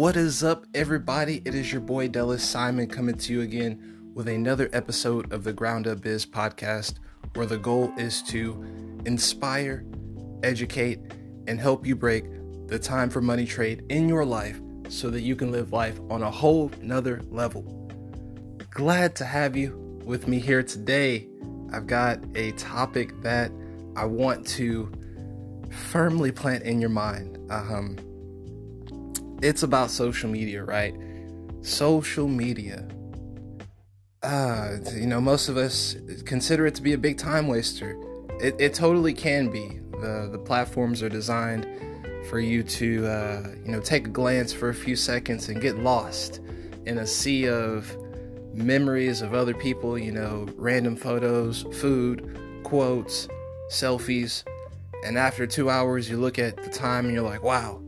What is up, everybody? It is your boy Dallas Simon coming to you again with another episode of the Ground Up Biz podcast, where the goal is to inspire, educate, and help you break the time for money trade in your life so that you can live life on a whole nother level. Glad to have you with me here today. I've got a topic that I want to firmly plant in your mind. Um, it's about social media, right? Social media. Uh, you know, most of us consider it to be a big time waster. It, it totally can be. The the platforms are designed for you to uh, you know take a glance for a few seconds and get lost in a sea of memories of other people. You know, random photos, food, quotes, selfies, and after two hours, you look at the time and you're like, wow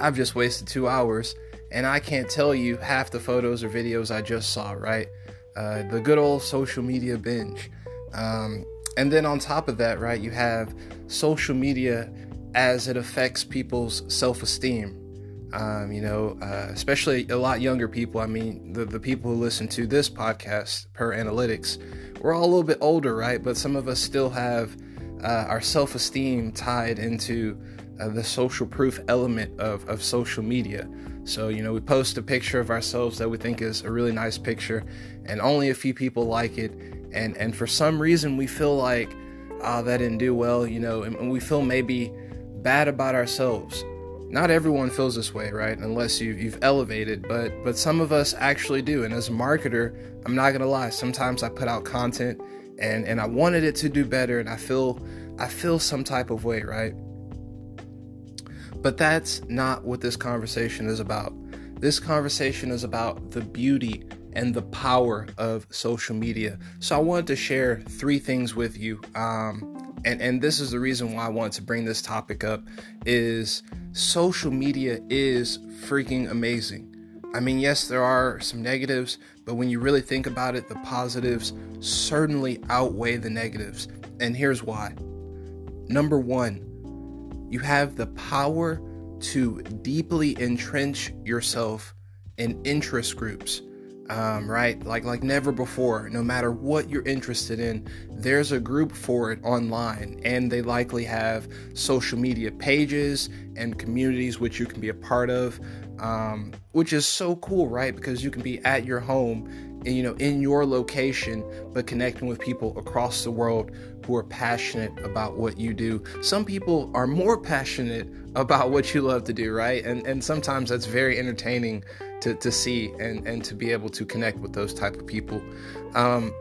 I've just wasted two hours and I can't tell you half the photos or videos I just saw, right? Uh, the good old social media binge. Um, and then on top of that, right, you have social media as it affects people's self esteem. Um, you know, uh, especially a lot younger people. I mean, the, the people who listen to this podcast per analytics, we're all a little bit older, right? But some of us still have uh, our self esteem tied into uh, the social proof element of, of social media. So, you know, we post a picture of ourselves that we think is a really nice picture, and only a few people like it. And, and for some reason, we feel like, oh, that didn't do well, you know, and we feel maybe bad about ourselves. Not everyone feels this way, right? Unless you, you've elevated, but but some of us actually do. And as a marketer, I'm not gonna lie. Sometimes I put out content, and and I wanted it to do better, and I feel I feel some type of way, right? But that's not what this conversation is about. This conversation is about the beauty and the power of social media. So I wanted to share three things with you. Um, and, and this is the reason why I want to bring this topic up is social media is freaking amazing. I mean, yes, there are some negatives, but when you really think about it, the positives certainly outweigh the negatives. And here's why. Number one, you have the power to deeply entrench yourself in interest groups. Um, right? Like like never before. No matter what you're interested in, there's a group for it online, and they likely have social media pages and communities which you can be a part of, um, which is so cool, right? Because you can be at your home and, you know in your location but connecting with people across the world who are passionate about what you do. Some people are more passionate about what you love to do right? And and sometimes that's very entertaining to, to see and and to be able to connect with those type of people. Um,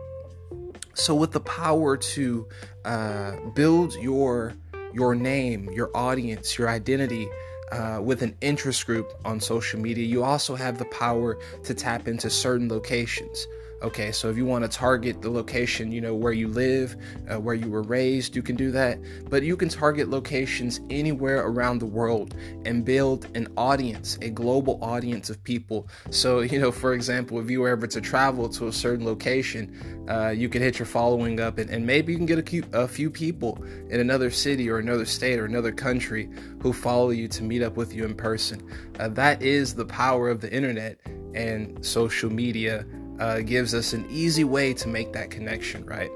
so with the power to uh, build your your name your audience your identity uh, with an interest group on social media, you also have the power to tap into certain locations. Okay, so if you want to target the location, you know, where you live, uh, where you were raised, you can do that. But you can target locations anywhere around the world and build an audience, a global audience of people. So, you know, for example, if you were ever to travel to a certain location, uh, you can hit your following up and, and maybe you can get a few, a few people in another city or another state or another country who follow you to meet up with you in person. Uh, that is the power of the internet and social media uh, gives us an easy way to make that connection, right?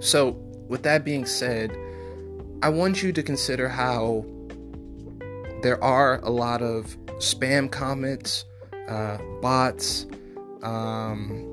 So, with that being said, I want you to consider how there are a lot of spam comments, uh, bots, um,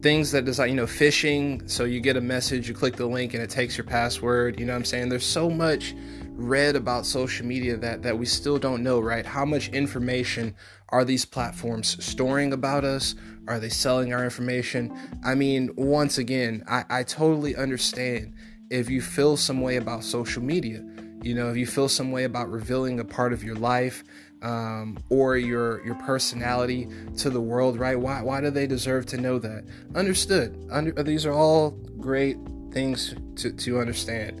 things that design, you know, phishing. So you get a message, you click the link, and it takes your password. You know what I'm saying? There's so much read about social media that that we still don't know, right? How much information are these platforms storing about us? Are they selling our information? I mean, once again, I, I totally understand if you feel some way about social media. You know, if you feel some way about revealing a part of your life um, or your your personality to the world, right? Why why do they deserve to know that? Understood. Under, these are all great things to, to understand.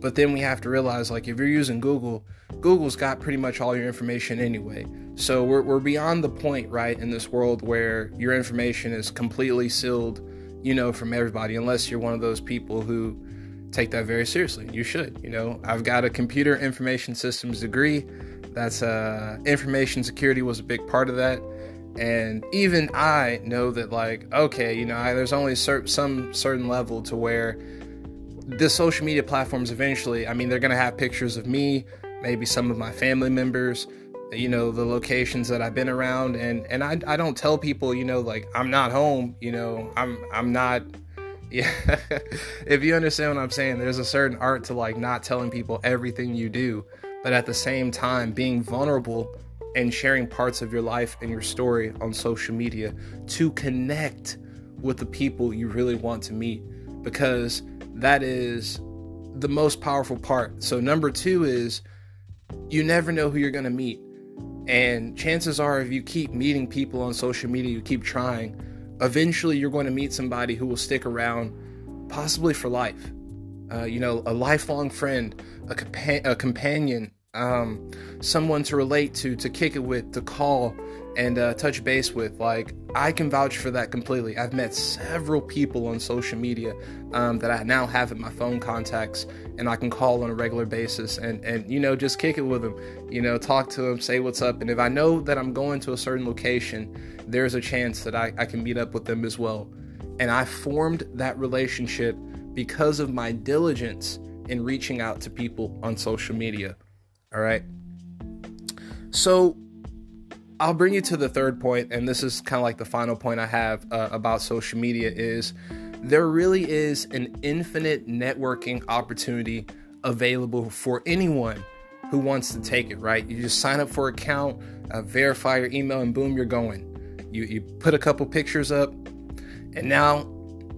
But then we have to realize like if you're using Google, Google's got pretty much all your information anyway. So we're, we're beyond the point, right, in this world where your information is completely sealed, you know, from everybody, unless you're one of those people who take that very seriously. You should, you know. I've got a computer information systems degree. That's uh, information security was a big part of that. And even I know that, like, okay, you know, I, there's only some certain level to where the social media platforms eventually, I mean, they're going to have pictures of me, maybe some of my family members, you know, the locations that I've been around. And, and I, I don't tell people, you know, like, I'm not home, you know, I'm, I'm not, yeah. if you understand what I'm saying, there's a certain art to like not telling people everything you do, but at the same time, being vulnerable and sharing parts of your life and your story on social media to connect with the people you really want to meet because that is the most powerful part. So, number two is you never know who you're going to meet. And chances are, if you keep meeting people on social media, you keep trying, eventually you're going to meet somebody who will stick around, possibly for life. Uh, you know, a lifelong friend, a, compa- a companion, um, someone to relate to, to kick it with, to call and uh, touch base with. Like, I can vouch for that completely. I've met several people on social media um, that I now have in my phone contacts, and I can call on a regular basis and, and, you know, just kick it with them, you know, talk to them, say what's up. And if I know that I'm going to a certain location, there's a chance that I, I can meet up with them as well. And I formed that relationship because of my diligence in reaching out to people on social media. All right. So I'll bring you to the third point, and this is kind of like the final point I have uh, about social media is there really is an infinite networking opportunity available for anyone who wants to take it, right? You just sign up for an account, uh, verify your email, and boom, you're going. You, you put a couple pictures up, and now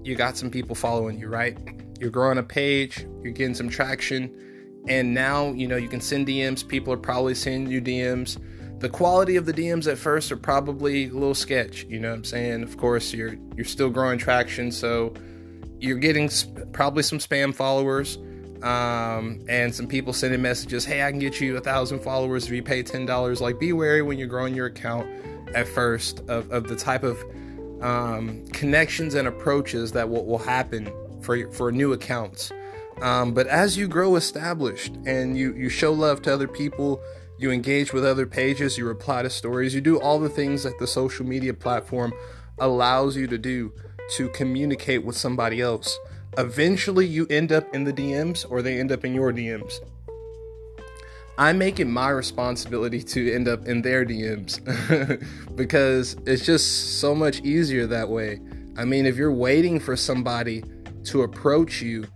you got some people following you, right? You're growing a page, you're getting some traction, and now you know you can send DMs. People are probably sending you DMs the quality of the DMs at first are probably a little sketch. You know what I'm saying? Of course, you're you're still growing traction, so you're getting sp- probably some spam followers um, and some people sending messages. Hey, I can get you a thousand followers if you pay ten dollars. Like, be wary when you're growing your account at first of, of the type of um, connections and approaches that will, will happen for for new accounts. Um, but as you grow established and you you show love to other people you engage with other pages, you reply to stories, you do all the things that the social media platform allows you to do to communicate with somebody else. Eventually, you end up in the DMs or they end up in your DMs. I make it my responsibility to end up in their DMs because it's just so much easier that way. I mean, if you're waiting for somebody to approach you,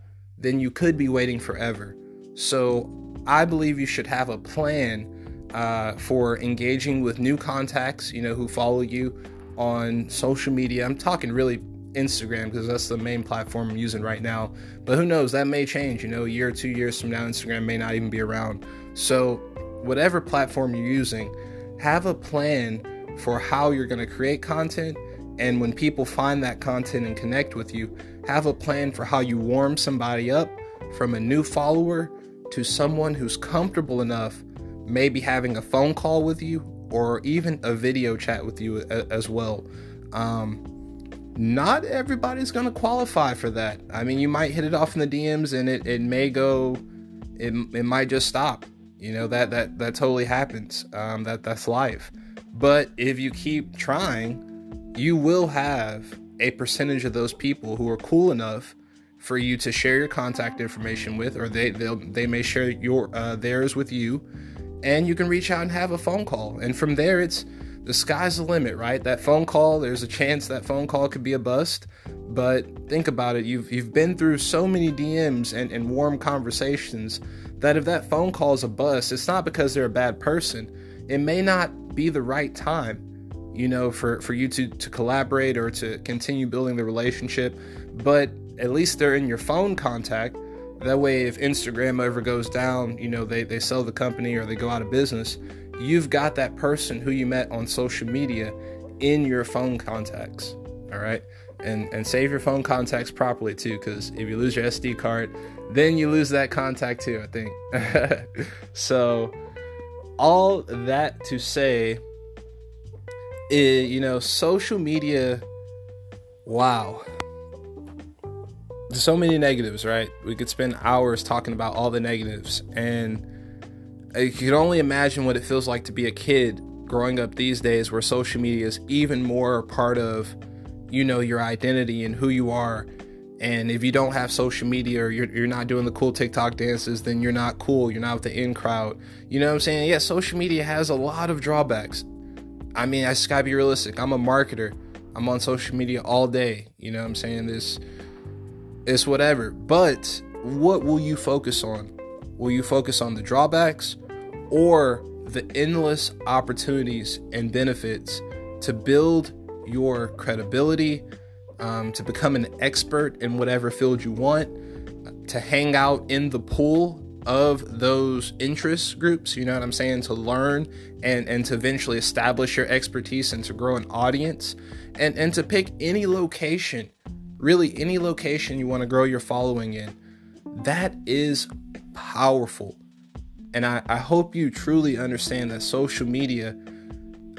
then you could be waiting forever. So I believe you should have a plan uh, for engaging with new contacts, you know, who follow you on social media. I'm talking really Instagram because that's the main platform I'm using right now. But who knows? That may change. You know, a year or two years from now, Instagram may not even be around. So, whatever platform you're using, have a plan for how you're going to create content. And when people find that content and connect with you, have a plan for how you warm somebody up from a new follower to someone who's comfortable enough maybe having a phone call with you or even a video chat with you as well. Um, not everybody's going to qualify for that. I mean, you might hit it off in the DMs and it, it may go, it, it might just stop. You know, that, that, that totally happens. Um, that, that's life. But if you keep trying, you will have a percentage of those people who are cool enough for you to share your contact information with, or they they they may share your uh, theirs with you, and you can reach out and have a phone call. And from there, it's the sky's the limit, right? That phone call, there's a chance that phone call could be a bust. But think about it, you've you've been through so many DMs and, and warm conversations that if that phone call is a bust, it's not because they're a bad person. It may not be the right time, you know, for, for you to, to collaborate or to continue building the relationship. But at least they're in your phone contact. That way, if Instagram ever goes down, you know, they, they sell the company or they go out of business, you've got that person who you met on social media in your phone contacts. All right. And, and save your phone contacts properly too, because if you lose your SD card, then you lose that contact too, I think. so, all that to say, is, you know, social media, wow. So many negatives, right? We could spend hours talking about all the negatives. And you can only imagine what it feels like to be a kid growing up these days where social media is even more part of you know your identity and who you are. And if you don't have social media or you're, you're not doing the cool tiktok dances then you're not cool. You're not with the in crowd. You know what i'm saying? Yeah social media has a lot of drawbacks i mean i just gotta be realistic. I'm a marketer. I'm on social media all day. You know what i'm saying? This it's whatever. But what will you focus on? Will you focus on the drawbacks or the endless opportunities and benefits to build your credibility, um, to become an expert in whatever field you want, to hang out in the pool of those interest groups, you know what I'm saying, to learn and, and to eventually establish your expertise and to grow an audience and, and to pick any location, really any location you want to grow your following in. That is powerful. And I, I hope you truly understand that social media,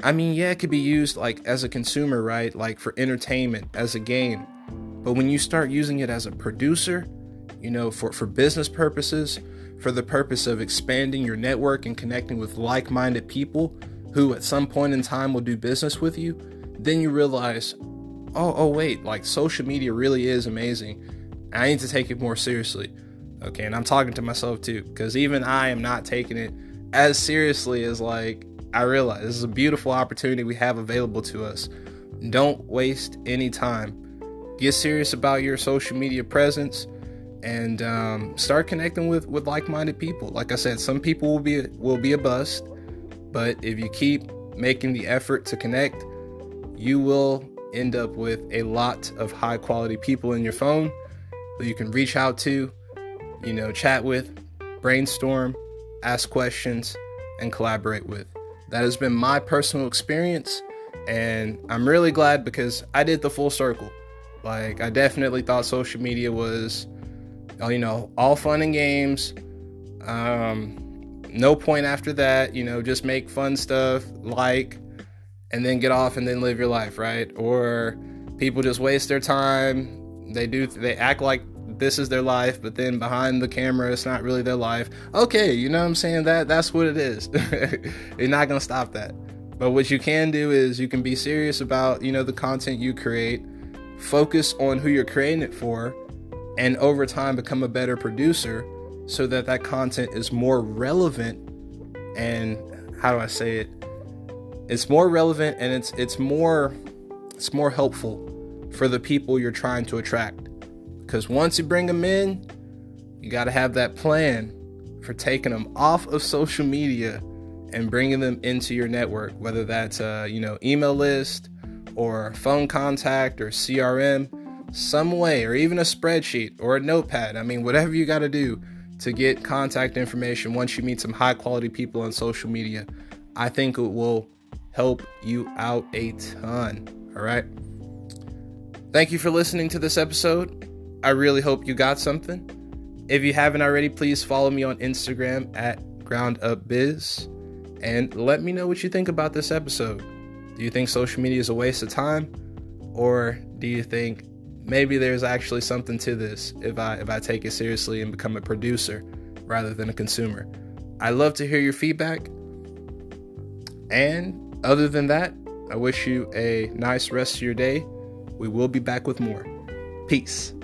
I mean, yeah, it could be used like as a consumer, right? Like for entertainment, as a game. But when you start using it as a producer, you know, for, for business purposes, for the purpose of expanding your network and connecting with like minded people who at some point in time will do business with you, then you realize, oh, oh, wait, like social media really is amazing. I need to take it more seriously. Okay, and I'm talking to myself too, because even I am not taking it as seriously as like I realize this is a beautiful opportunity we have available to us. Don't waste any time. Get serious about your social media presence and um, start connecting with with like-minded people. Like I said, some people will be will be a bust, but if you keep making the effort to connect, you will end up with a lot of high quality people in your phone that you can reach out to you know, chat with, brainstorm, ask questions, and collaborate with. That has been my personal experience, and I'm really glad because I did the full circle. Like, I definitely thought social media was, you know, all fun and games. Um, no point after that, you know, just make fun stuff, like, and then get off and then live your life, right? Or people just waste their time. They do, they act like this is their life, but then behind the camera, it's not really their life. Okay, you know what I'm saying? That that's what it is. You're not gonna stop that. But what you can do is you can be serious about, you know, the content you create, focus on who you're creating it for, and over time become a better producer so that that content is more relevant and how do I say it? It's more relevant and it's it's more it's more helpful for the people you're trying to attract. Because once you bring them in, you got to have that plan for taking them off of social media and bringing them into your network, whether that's a you know email list or phone contact or CRM, some way, or even a spreadsheet or a notepad. I mean, whatever you got to do to get contact information once you meet some high quality people on social media, I think it will help you out a ton. All right. Thank you for listening to this episode. I really hope you got something. If you haven't already, please follow me on Instagram at GroundUpBiz and let me know what you think about this episode. Do you think social media is a waste of time? Or do you think maybe there's actually something to this if I if I take it seriously and become a producer rather than a consumer? I love to hear your feedback. And other than that, I wish you a nice rest of your day. We will be back with more. Peace.